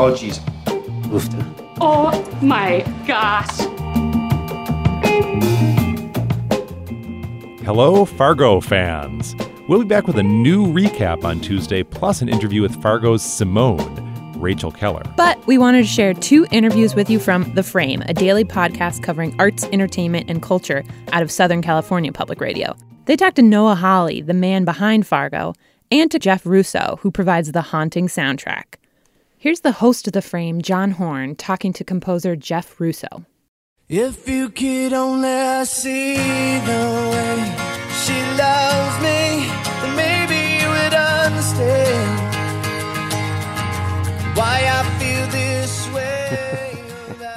Oh, jeez. Oh my gosh. Hello, Fargo fans. We'll be back with a new recap on Tuesday, plus an interview with Fargo's Simone, Rachel Keller. But we wanted to share two interviews with you from The Frame, a daily podcast covering arts, entertainment, and culture out of Southern California Public Radio. They talked to Noah Hawley, the man behind Fargo, and to Jeff Russo, who provides the haunting soundtrack. Here's the host of The Frame, John Horn, talking to composer Jeff Russo. If you could only see the way she loves me, then maybe you would understand why I feel this way.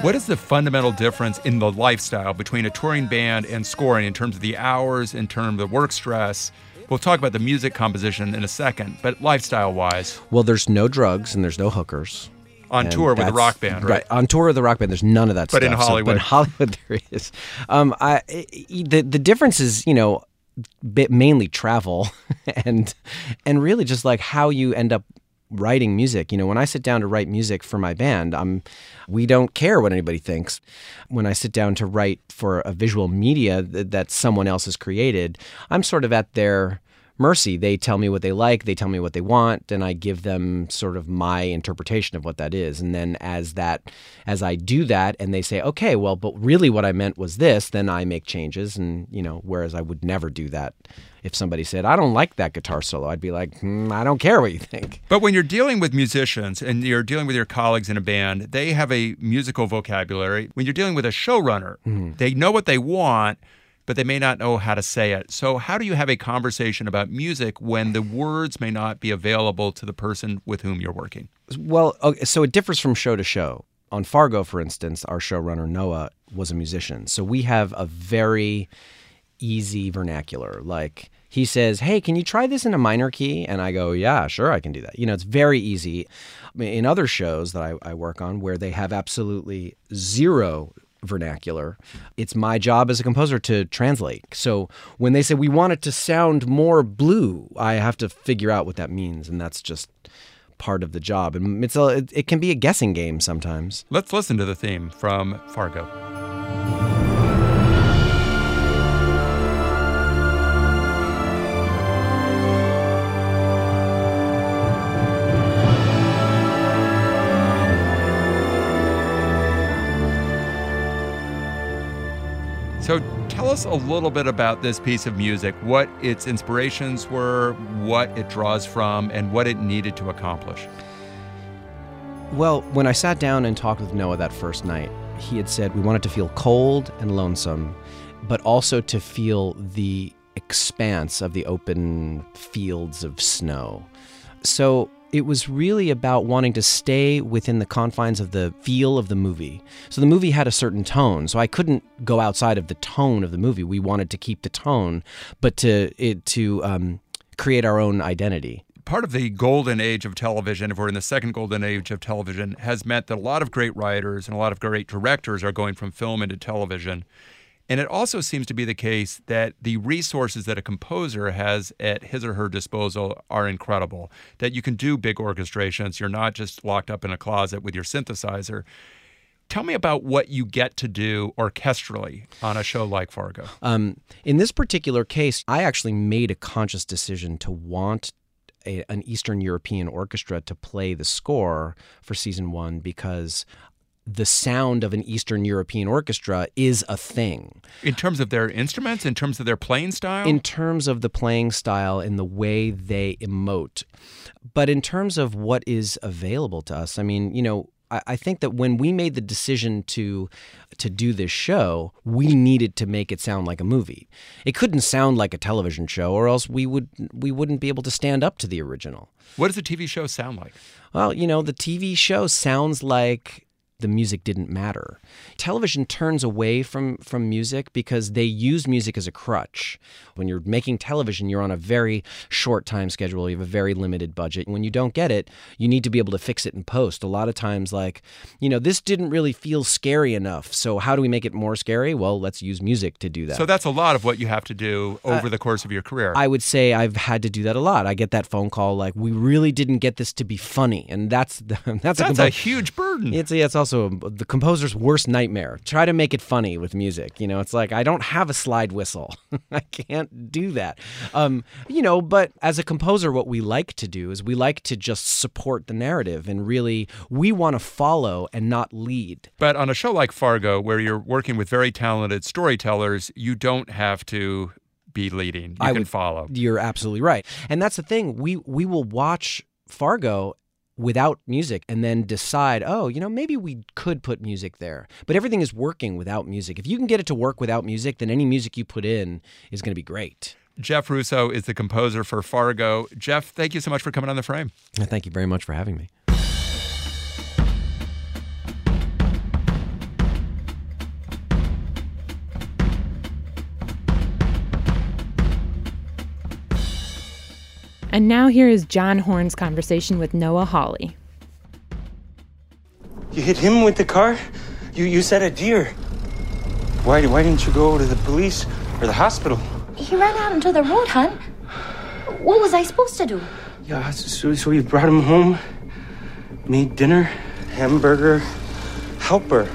What is the fundamental difference in the lifestyle between a touring band and scoring in terms of the hours, in terms of the work stress? We'll talk about the music composition in a second, but lifestyle wise, Well, there's no drugs and there's no hookers. on And tour with a rock band, right? On tour with a rock band, there's none of that But stuff. in So- Hollywood. but in Hollywood, there is. Um, I, the the difference is, you know, bit mainly travel, and and really just like how you end up writing music. You know, when I sit down to write music for my band, I'm we don't care what anybody thinks. When I sit down to write for a visual media th- that someone else has created, I'm sort of at their mercy. They tell me what they like, they tell me what they want, and I give them sort of my interpretation of what that is. And then as that as I do that and they say, "Okay, well, but really what I meant was this," then I make changes and, you know, whereas I would never do that if somebody said, "I don't like that guitar solo." I'd be like, hmm, "I don't care what you think." But when you're dealing with musicians and you're dealing with your colleagues in a band, they have a musical vocabulary. When you're dealing with a showrunner, Mm-hmm. they know what they want, but they may not know how to say it. So, how do you have a conversation about music when the words may not be available to the person with whom you're working? Well, okay, so it differs from show to show. On Fargo, for instance, our showrunner Noah was a musician, so we have a very easy vernacular. Like he says, "Hey, can you try this in a minor key?" And I go, "Yeah, sure, I can do that." You know, it's very easy. In other shows that I, I work on, where they have absolutely zero vernacular, it's my job as a composer to translate. So when they say we want it to sound more blue, I have to figure out what that means, and that's just part of the job. And it's a, it, it can be a guessing game sometimes. Let's listen to the theme from Fargo. So tell us a little bit about this piece of music, what its inspirations were, what it draws from, and what it needed to accomplish. Well, when I sat down and talked with Noah that first night, he had said we wanted to feel cold and lonesome, but also to feel the expanse of the open fields of snow. So it was really about wanting to stay within the confines of the feel of the movie. So the movie had a certain tone, so I couldn't go outside of the tone of the movie. We wanted to keep the tone, but to it to um, create our own identity. part of the golden age of television, if we're in the second golden age of television, has meant that a lot of great writers and a lot of great directors are going from film into television. And it also seems to be the case that the resources that a composer has at his or her disposal are incredible. That you can do big orchestrations, you're not just locked up in a closet with your synthesizer. Tell me about what you get to do orchestrally on a show like Fargo. Um, in this particular case, I actually made a conscious decision to want a, an Eastern European orchestra to play the score for season one because the sound of an Eastern European orchestra is a thing. In terms of their instruments, in terms of their playing style? In terms of the playing style and the way they emote. But in terms of what is available to us, I mean, you know, I, I think that when we made the decision to to do this show, we needed to make it sound like a movie. It couldn't sound like a television show, or else we would we wouldn't be able to stand up to the original. what does a TV show sound like? Well, you know, the TV show sounds like the music didn't matter. Television turns away from from music because they use music as a crutch. When you're making television, you're on a very short time schedule. You have a very limited budget. And When you don't get it, you need to be able to fix it in post. A lot of times, like, you know, this didn't really feel scary enough. So how do we make it more scary? Well, let's use music to do that. So that's a lot of what you have to do over uh, the course of your career. I would say I've had to do that a lot. I get that phone call like, "We really didn't get this to be funny," and that's that's, that's a, a, huge burden. It's yeah, it's also the composer's worst nightmare. Try to make it funny with music. You know, it's like I don't have a slide whistle. I can't do that. Um, you know, but as a composer, what we like to do is we like to just support the narrative and really we want to follow and not lead. But on a show like Fargo, where you're working with very talented storytellers, you don't have to be leading. You I can would, follow. You're absolutely right. And that's the thing. We we will watch Fargo without music and then decide, oh, you know, maybe we could put music there. But everything is working without music. If you can get it to work without music, then any music you put in is going to be great. Jeff Russo is the composer for Fargo. Jeff, thank you so much for coming on the frame. Thank you very much for having me. And now here is John Horn's conversation with Noah Hawley. You hit him with the car? You you said a deer. Why why didn't you go to the police or the hospital? He ran out into the road, hon. What was I supposed to do? Yeah, so, so you brought him home, made dinner, hamburger, helper.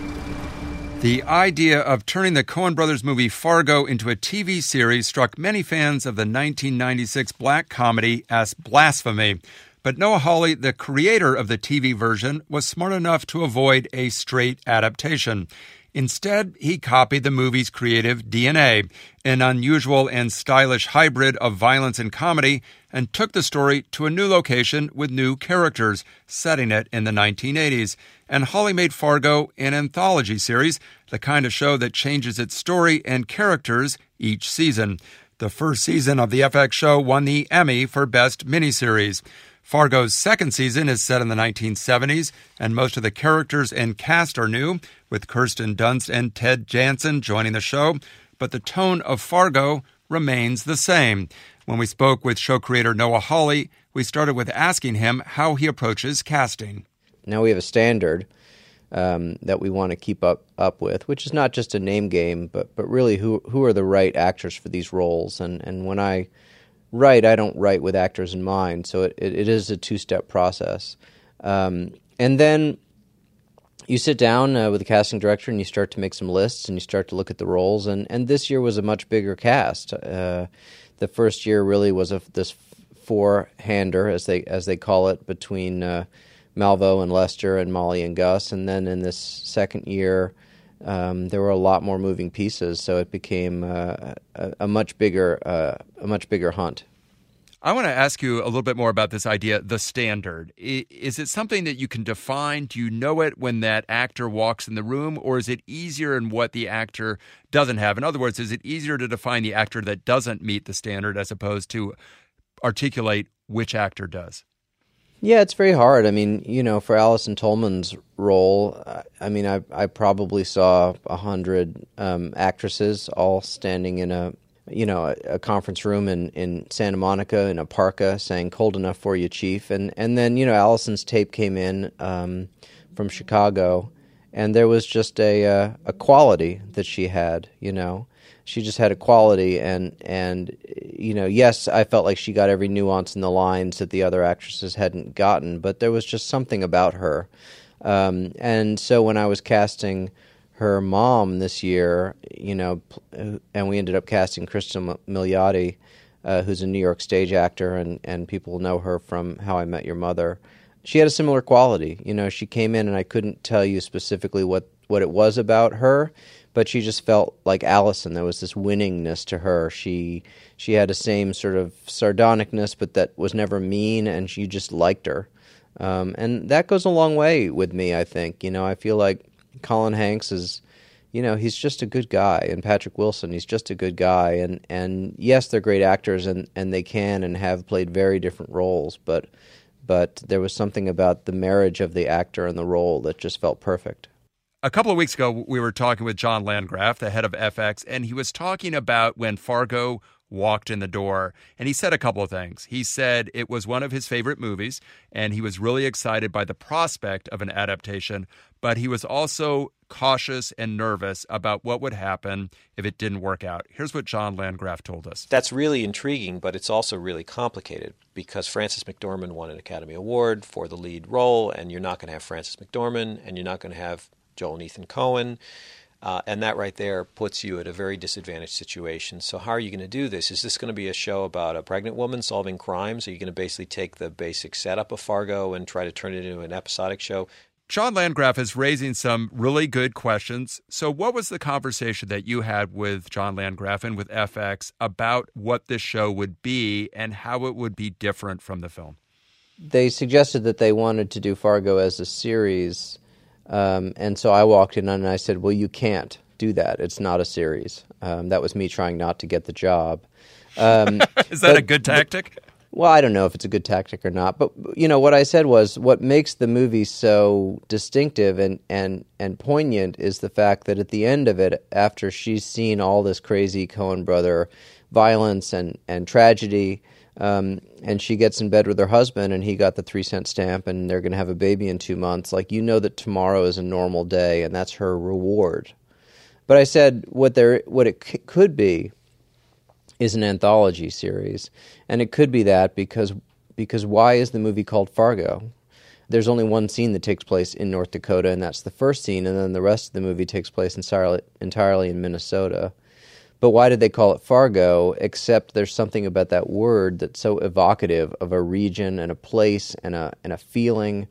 The idea of turning the Coen brothers movie Fargo into a TV series struck many fans of the 1996 black comedy as blasphemy. But Noah Hawley, the creator of the TV version, was smart enough to avoid a straight adaptation. Instead, he copied the movie's creative DNA, an unusual and stylish hybrid of violence and comedy, and took the story to a new location with new characters, setting it in the 1980s and Hawley made Fargo an anthology series, the kind of show that changes its story and characters each season. The first season of the FX show won the Emmy for Best Miniseries. Fargo's second season is set in the 1970s, and most of the characters and cast are new, with Kirsten Dunst and Ted Danson joining the show. But the tone of Fargo remains the same. When we spoke with show creator Noah Hawley, we started with asking him how he approaches casting. Now we have a standard um, that we want to keep up up with, which is not just a name game, but but really who who are the right actors for these roles. And and when I write, I don't write with actors in mind, so it, it, it is a two step process. Um, and then you sit down uh, with the casting director and you start to make some lists and you start to look at the roles. And and this year was a much bigger cast. Uh, the first year really was a this four hander as they as they call it between. Uh, Malvo and Lester and Molly and Gus. And then in this second year, um, there were a lot more moving pieces, so it became uh, a, a, much bigger uh, a much bigger hunt. I want to ask you a little bit more about this idea, the standard. Is it something that you can define? Do you know it when that actor walks in the room, or is it easier in what the actor doesn't have? In other words, is it easier to define the actor that doesn't meet the standard as opposed to articulate which actor does? Yeah, it's very hard. I mean, you know, for Allison Tolman's role, I mean, I I probably saw a hundred um, actresses all standing in a you know a, a, conference room in, in Santa Monica in a parka saying "Cold enough for you, Chief," and and then you know Allison's tape came in um, from Chicago, and there was just a uh, a quality that she had, you know she just had a quality and and you know yes i felt like she got every nuance in the lines that the other actresses hadn't gotten but there was just something about her. Um, and so when i was casting her mom this year you know and we ended up casting cristin milioti uh, who's a new york stage actor and, and people know her from how i met your mother she had a similar quality. You know she came in and i couldn't tell you specifically what what it was about her but she just felt like Allison. There was this winningness to her. She she had the same sort of sardonicness, but that was never mean, and she just liked her. Um, and that goes a long way with me. I think you know I feel like Colin Hanks is, you know, he's just a good guy, and Patrick Wilson, he's just a good guy. And and yes, they're great actors, and and they can and have played very different roles, but but there was something about the marriage of the actor and the role that just felt perfect. A couple of weeks ago, we were talking with John Landgraf, the head of FX, and he was talking about when Fargo walked in the door. And he said a couple of things. He said it was one of his favorite movies, and he was really excited by the prospect of an adaptation, but he was also cautious and nervous about what would happen if it didn't work out. Here's what John Landgraf told us. That's really intriguing, but it's also really complicated because Frances McDormand won an Academy Award for the lead role, and you're not going to have Frances McDormand, and you're not going to have Joel and Ethan Coen. Uh, and that right there puts you at a very disadvantaged situation. So, how are you going to do this? Is this going to be a show about a pregnant woman solving crimes? Are you going to basically take the basic setup of Fargo and try to turn it into an episodic show? John Landgraf is raising some really good questions. So, what was the conversation that you had with John Landgraf and with FX about what this show would be and how it would be different from the film? They suggested that they wanted to do Fargo as a series um, and so I walked in and I said, Well, you can't do that. It's not a series. Um, that was me trying not to get the job. Um, Is that but, a good tactic? But, well, I don't know if it's a good tactic or not, but you know what I said was what makes the movie so distinctive and and and poignant is the fact that at the end of it, after she's seen all this crazy Coen brother violence and and tragedy, um, and she gets in bed with her husband and he got the three cent stamp and they're going to have a baby in two months. Like you know that tomorrow is a normal day and that's her reward. But i said what there what it c- could be is an anthology series. And it could be that because because why is the movie called fargo? There's only one scene that takes place in north dakota and that's the first scene and then the rest of the movie takes place entirely, entirely in minnesota but why did they call it Fargo? Except there's something about that word that's so evocative of a region and a place and a and a feeling.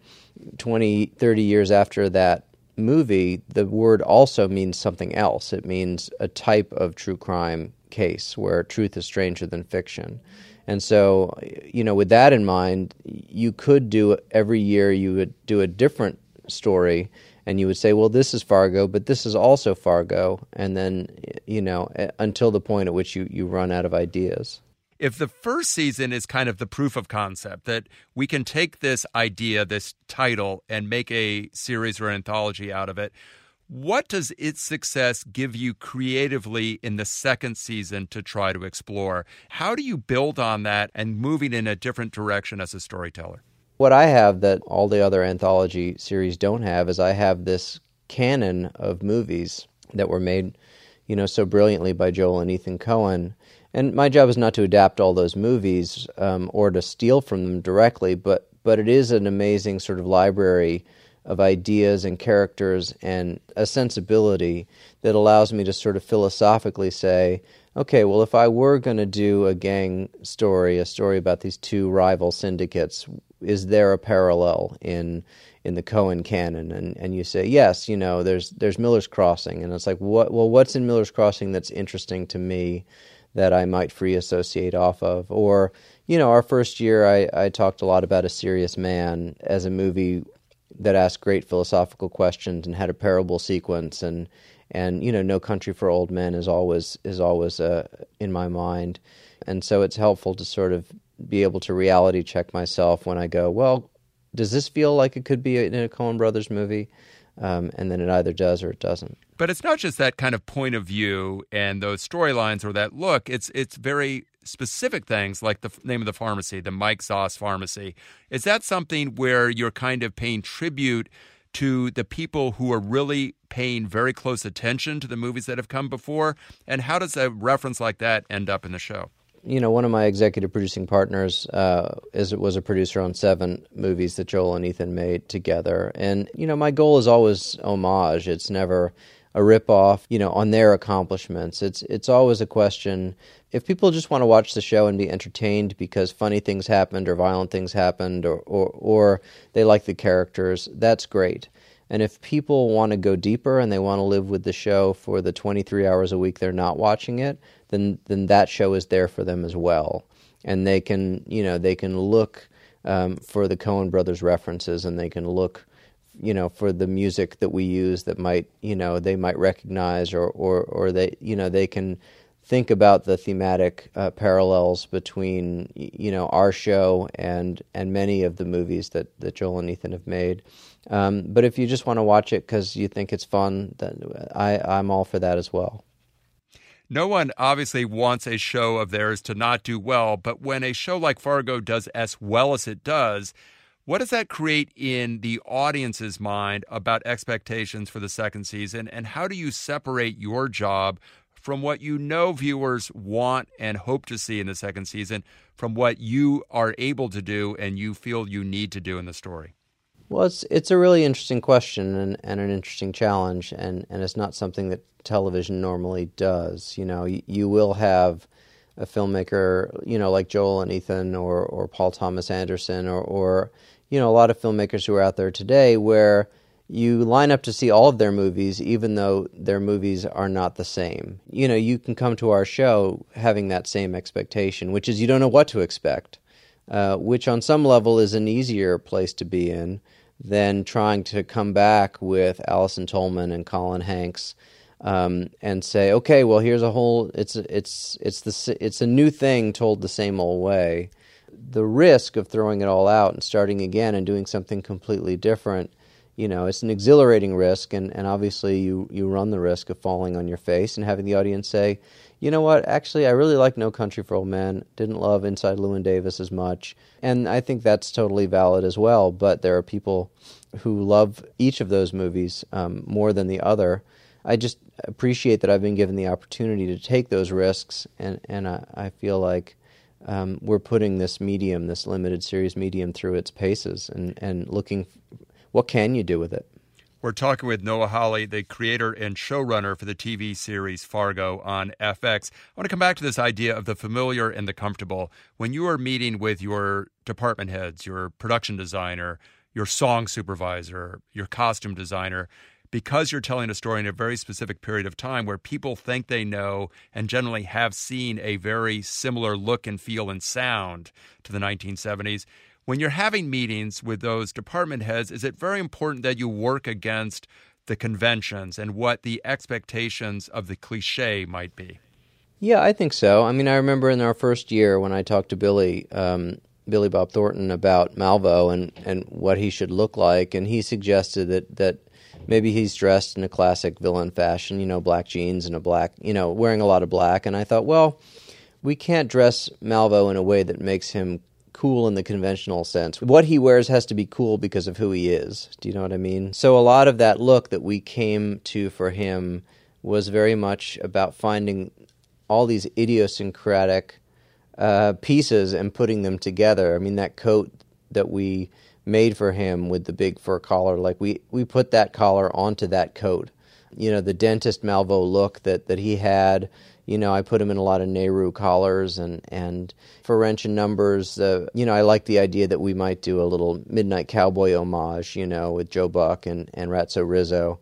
20, 30 years after that movie, the word also means something else. It means a type of true crime case where truth is stranger than fiction. And so, you know, with that in mind, you could do every year you would do a different story and you would say, well, this is Fargo, but this is also Fargo, and then you know until the point at which you you run out of ideas. If the first season is kind of the proof of concept that we can take this idea, this title, and make a series or anthology out of it, what does its success give you creatively in the second season to try to explore? How do you build on that and moving in a different direction as a storyteller? What I have that all the other anthology series don't have is I have this canon of movies that were made, you know, so brilliantly by Joel and Ethan Coen. And my job is not to adapt all those movies um, or to steal from them directly, but but it is an amazing sort of library of ideas and characters and a sensibility that allows me to sort of philosophically say, okay, well, if I were going to do a gang story, a story about these two rival syndicates, is there a parallel in in the Coen canon? And and you say yes, you know, there's there's Miller's Crossing, and it's like what well, what's in Miller's Crossing that's interesting to me that I might free associate off of, or you know, our first year, I I talked a lot about a serious man as a movie that asked great philosophical questions and had a parable sequence and and you know no country for old men is always is always uh, in my mind and so it's helpful to sort of be able to reality check myself when I go, well, does this feel like it could be in a Coen Brothers movie? Um, and then it either does or it doesn't. But it's not just that kind of point of view and those storylines or that look. It's it's very specific things like the name of the pharmacy, the Mike Zoss Pharmacy. Is that something where you're kind of paying tribute to the people who are really paying very close attention to the movies that have come before? And how does a reference like that end up in the show? you know, one of my executive producing partners uh, is was a producer on seven movies that Joel and Ethan made together, and you know, my goal is always homage. It's never a ripoff, you know, on their accomplishments. It's it's always a question. If people just want to watch the show and be entertained because funny things happened or violent things happened or or, or they like the characters, that's great. And if people want to go deeper and they want to live with the show for the 23 hours a week they're not watching it, then then that show is there for them as well, and they can you know they can look um, for the Coen Brothers references, and they can look you know for the music that we use that might you know they might recognize or or or they you know they can think about the thematic uh, parallels between you know our show and and many of the movies that that Joel and Ethan have made. Um, but if you just want to watch it because you think it's fun, then I I'm all for that as well. No one obviously wants a show of theirs to not do well, but when a show like Fargo does as well as it does, what does that create in the audience's mind about expectations for the second season? And how do you separate your job from what you know viewers want and hope to see in the second season from what you are able to do and you feel you need to do in the story? Well, it's it's a really interesting question and, and an interesting challenge, and, and it's not something that television normally does. You know, you, you will have a filmmaker, you know, like Joel and Ethan or, or Paul Thomas Anderson or, or, you know, a lot of filmmakers who are out there today where – you line up to see all of their movies, even though their movies are not the same. You know, you can come to our show having that same expectation, which is you don't know what to expect, uh, which on some level is an easier place to be in than trying to come back with Allison Tolman and Colin Hanks. Um, and say, okay, well, here's a whole. It's it's it's the it's a new thing told the same old way. The risk of throwing it all out and starting again and doing something completely different you know, it's an exhilarating risk, and, and obviously you, you run the risk of falling on your face and having the audience say, you know what, actually, I really like No Country for Old Men, didn't love Inside Llewyn Davis as much. And I think that's totally valid as well, but there are people who love each of those movies um, more than the other. I just appreciate that I've been given the opportunity to take those risks, and, and I, I feel like um, we're putting this medium, this limited series medium, through its paces and, and looking what can you do with it? We're talking with Noah Hawley, the creator and showrunner for the TV series Fargo on FX. I want to come back to this idea of the familiar and the comfortable. When you are meeting with your department heads, your production designer, your song supervisor, your costume designer, because you're telling a story in a very specific period of time where people think they know and generally have seen a very similar look and feel and sound to the 1970s, when you're having meetings with those department heads, is it very important that you work against the conventions and what the expectations of the cliche might be? Yeah, I think so. I mean, I remember in our first year when I talked to Billy, um, Billy Bob Thornton about Malvo and, and what he should look like, and he suggested that that maybe he's dressed in a classic villain fashion, you know, black jeans and a black, you know, wearing a lot of black. And I thought, well, we can't dress Malvo in a way that makes him cool in the conventional sense. What he wears has to be cool because of who he is. Do you know what I mean? So a lot of that look that we came to for him was very much about finding all these idiosyncratic uh, pieces and putting them together. I mean, that coat that we made for him with the big fur collar, like we, we put that collar onto that coat. You know, the dentist Malvo look that, that he had you know, I put him in a lot of Nehru collars and, and for wrench and numbers. Uh, you know, I like the idea that we might do a little Midnight Cowboy homage, you know, with Joe Buck and, and Ratso Rizzo.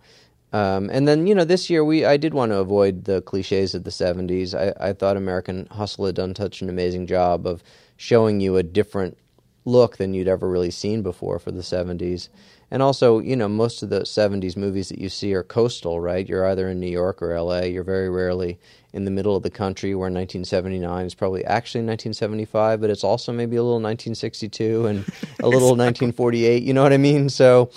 Um, and then, you know, this year we I did want to avoid the cliches of the 70s. I, I thought American Hustle had done such an amazing job of showing you a different look than you'd ever really seen before for the 70s. And also, you know, most of the 70s movies that you see are coastal, right? You're either in New York or LA. You're very rarely in the middle of the country where 1979 is probably actually 1975, but it's also maybe a little 1962 and a little 1948. You know what I mean? So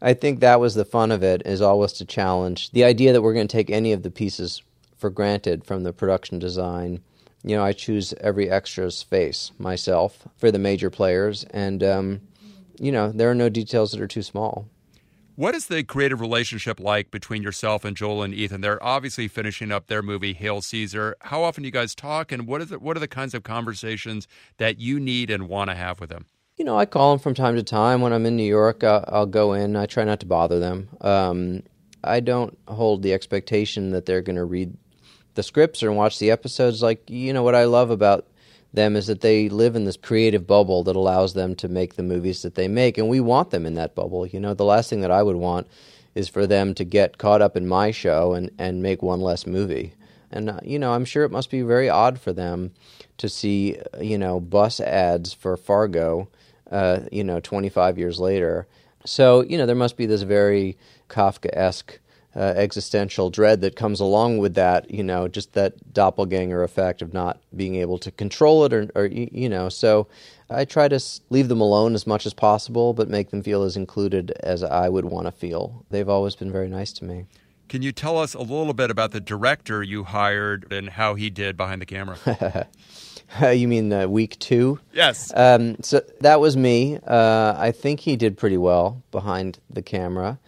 I think that was the fun of it, is always to challenge the idea that we're going to take any of the pieces for granted from the production design. You know, I choose every extra's face myself for the major players, and um, you know, there are no details that are too small. What is the creative relationship like between yourself and Joel and Ethan? They're obviously finishing up their movie Hail Caesar. How often do you guys talk, and what is it, what are the kinds of conversations that you need and want to have with them? You know, I call them from time to time. When I'm in New York, I'll, I'll go in. I try not to bother them. Um, I don't hold the expectation that they're going to read the scripts or watch the episodes. Like, you know, what I love about them is that they live in this creative bubble that allows them to make the movies that they make and we want them in that bubble you know the last thing that i would want is for them to get caught up in my show and, and make one less movie and uh, you know i'm sure it must be very odd for them to see you know bus ads for fargo uh, you know 25 years later so you know there must be this very kafkaesque uh, existential dread that comes along with that, you know, just that doppelganger effect of not being able to control it or, or you know, so I try to leave them alone as much as possible, but make them feel as included as I would want to feel. They've always been very nice to me. Can you tell us a little bit about the director you hired and how he did behind the camera? you mean uh, week two? Yes. Um, so that was me. Uh, I think he did pretty well behind the camera.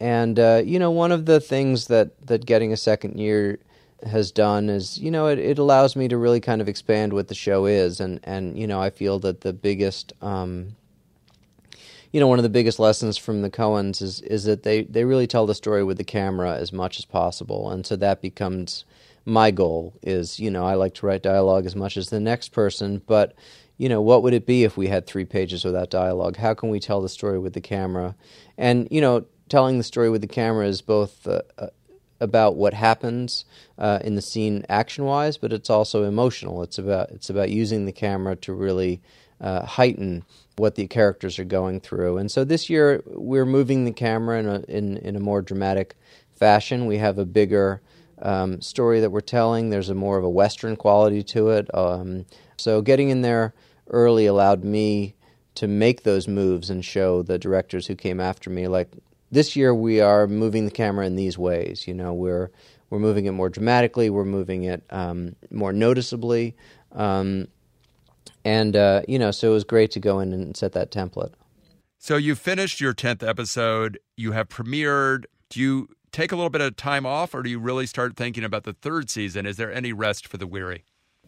And uh, you know, one of the things that that getting a second year has done is, you know, it, it allows me to really kind of expand what the show is, and and you know, I feel that the biggest, um, you know, one of the biggest lessons from the Coens is is that they they really tell the story with the camera as much as possible, and so that becomes my goal. Is you know, I like to write dialogue as much as the next person, but you know, what would it be if we had three pages without dialogue? How can we tell the story with the camera? And you know, telling the story with the camera is both uh, uh, about what happens uh, in the scene action wise, but it's also emotional. It's about it's about using the camera to really uh, heighten what the characters are going through. And so this year we're moving the camera in a in, in a more dramatic fashion. We have a bigger um, story that we're telling. There's a more of a western quality to it. Um, so getting in there early allowed me to make those moves and show the directors who came after me like this year we are moving the camera in these ways. You know, we're we're moving it more dramatically. We're moving it um, more noticeably, um, and uh, you know, so it was great to go in and set that template. So you finished your tenth episode. You have premiered. Do you take a little bit of time off, or do you really start thinking about the third season? Is there any rest for the weary?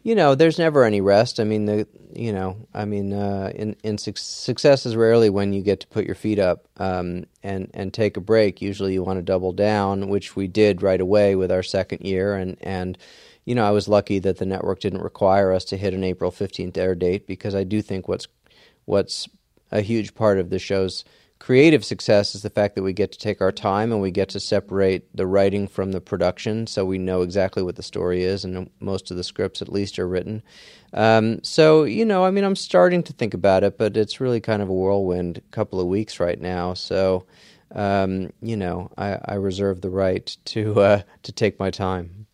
You know, there's never any rest. I mean, the you know, I mean, uh, in in su- success is rarely when you get to put your feet up um, and and take a break. Usually, you want to double down, which we did right away with our second year, and and you know, I was lucky that the network didn't require us to hit an April 15th air date because I do think what's what's a huge part of the show's creative success is the fact that we get to take our time and we get to separate the writing from the production so we know exactly what the story is and most of the scripts at least are written um, so you know i mean i'm starting to think about it but it's really kind of a whirlwind couple of weeks right now so um, you know I, I, reserve the right to uh, to take my time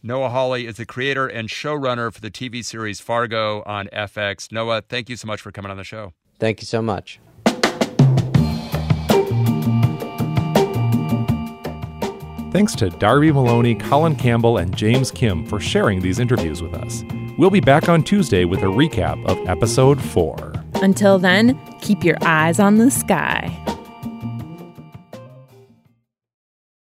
Noah Hawley is the creator and showrunner for the TV series Fargo on FX. Noah, thank you so much for coming on the show. Thank you so much. Thanks to Darby Maloney, Colin Campbell, and James Kim for sharing these interviews with us. We'll be back on Tuesday with a recap of episode 4. Until then, keep your eyes on the sky.